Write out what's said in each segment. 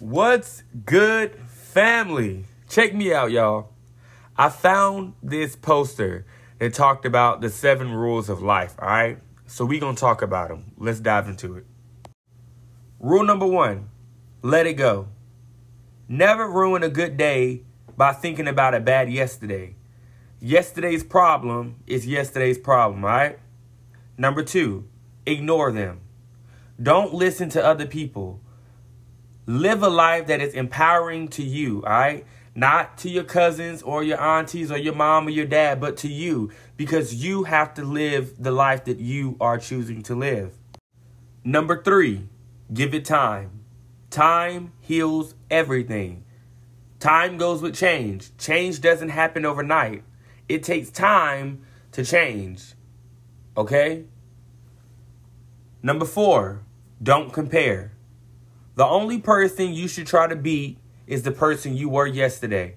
What's good, family? Check me out, y'all. I found this poster that talked about the seven rules of life, all right? So we going to talk about them. Let's dive into it. Rule number one let it go. Never ruin a good day by thinking about a bad yesterday. Yesterday's problem is yesterday's problem, all right? Number two, ignore them. Don't listen to other people. Live a life that is empowering to you, all right? Not to your cousins or your aunties or your mom or your dad, but to you because you have to live the life that you are choosing to live. Number three, give it time. Time heals everything. Time goes with change. Change doesn't happen overnight. It takes time to change. Okay? Number four, don't compare. The only person you should try to beat is the person you were yesterday.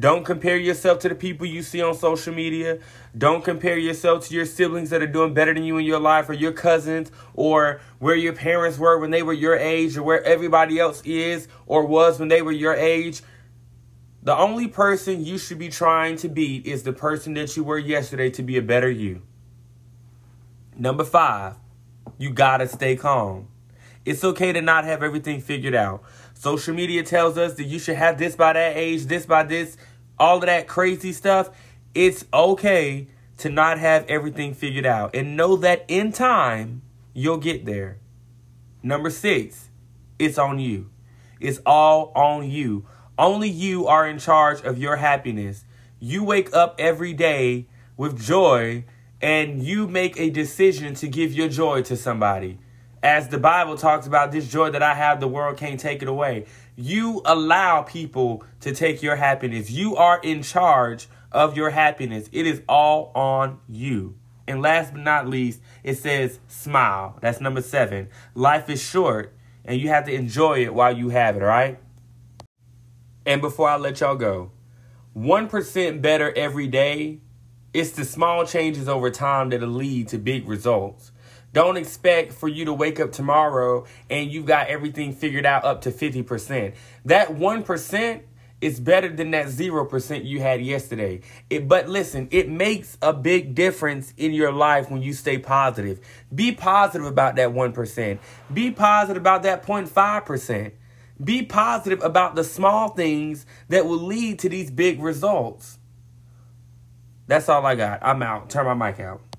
Don't compare yourself to the people you see on social media. Don't compare yourself to your siblings that are doing better than you in your life or your cousins or where your parents were when they were your age or where everybody else is or was when they were your age. The only person you should be trying to beat is the person that you were yesterday to be a better you. Number five, you gotta stay calm. It's okay to not have everything figured out. Social media tells us that you should have this by that age, this by this, all of that crazy stuff. It's okay to not have everything figured out and know that in time you'll get there. Number six, it's on you. It's all on you. Only you are in charge of your happiness. You wake up every day with joy and you make a decision to give your joy to somebody as the Bible talks about this joy that I have, the world can't take it away. You allow people to take your happiness. You are in charge of your happiness. It is all on you. And last but not least, it says smile. That's number seven. Life is short and you have to enjoy it while you have it, right? And before I let y'all go, 1% better every day. It's the small changes over time that'll lead to big results. Don't expect for you to wake up tomorrow and you've got everything figured out up to 50%. That 1% is better than that 0% you had yesterday. It, but listen, it makes a big difference in your life when you stay positive. Be positive about that 1%. Be positive about that 0.5%. Be positive about the small things that will lead to these big results. That's all I got. I'm out. Turn my mic out.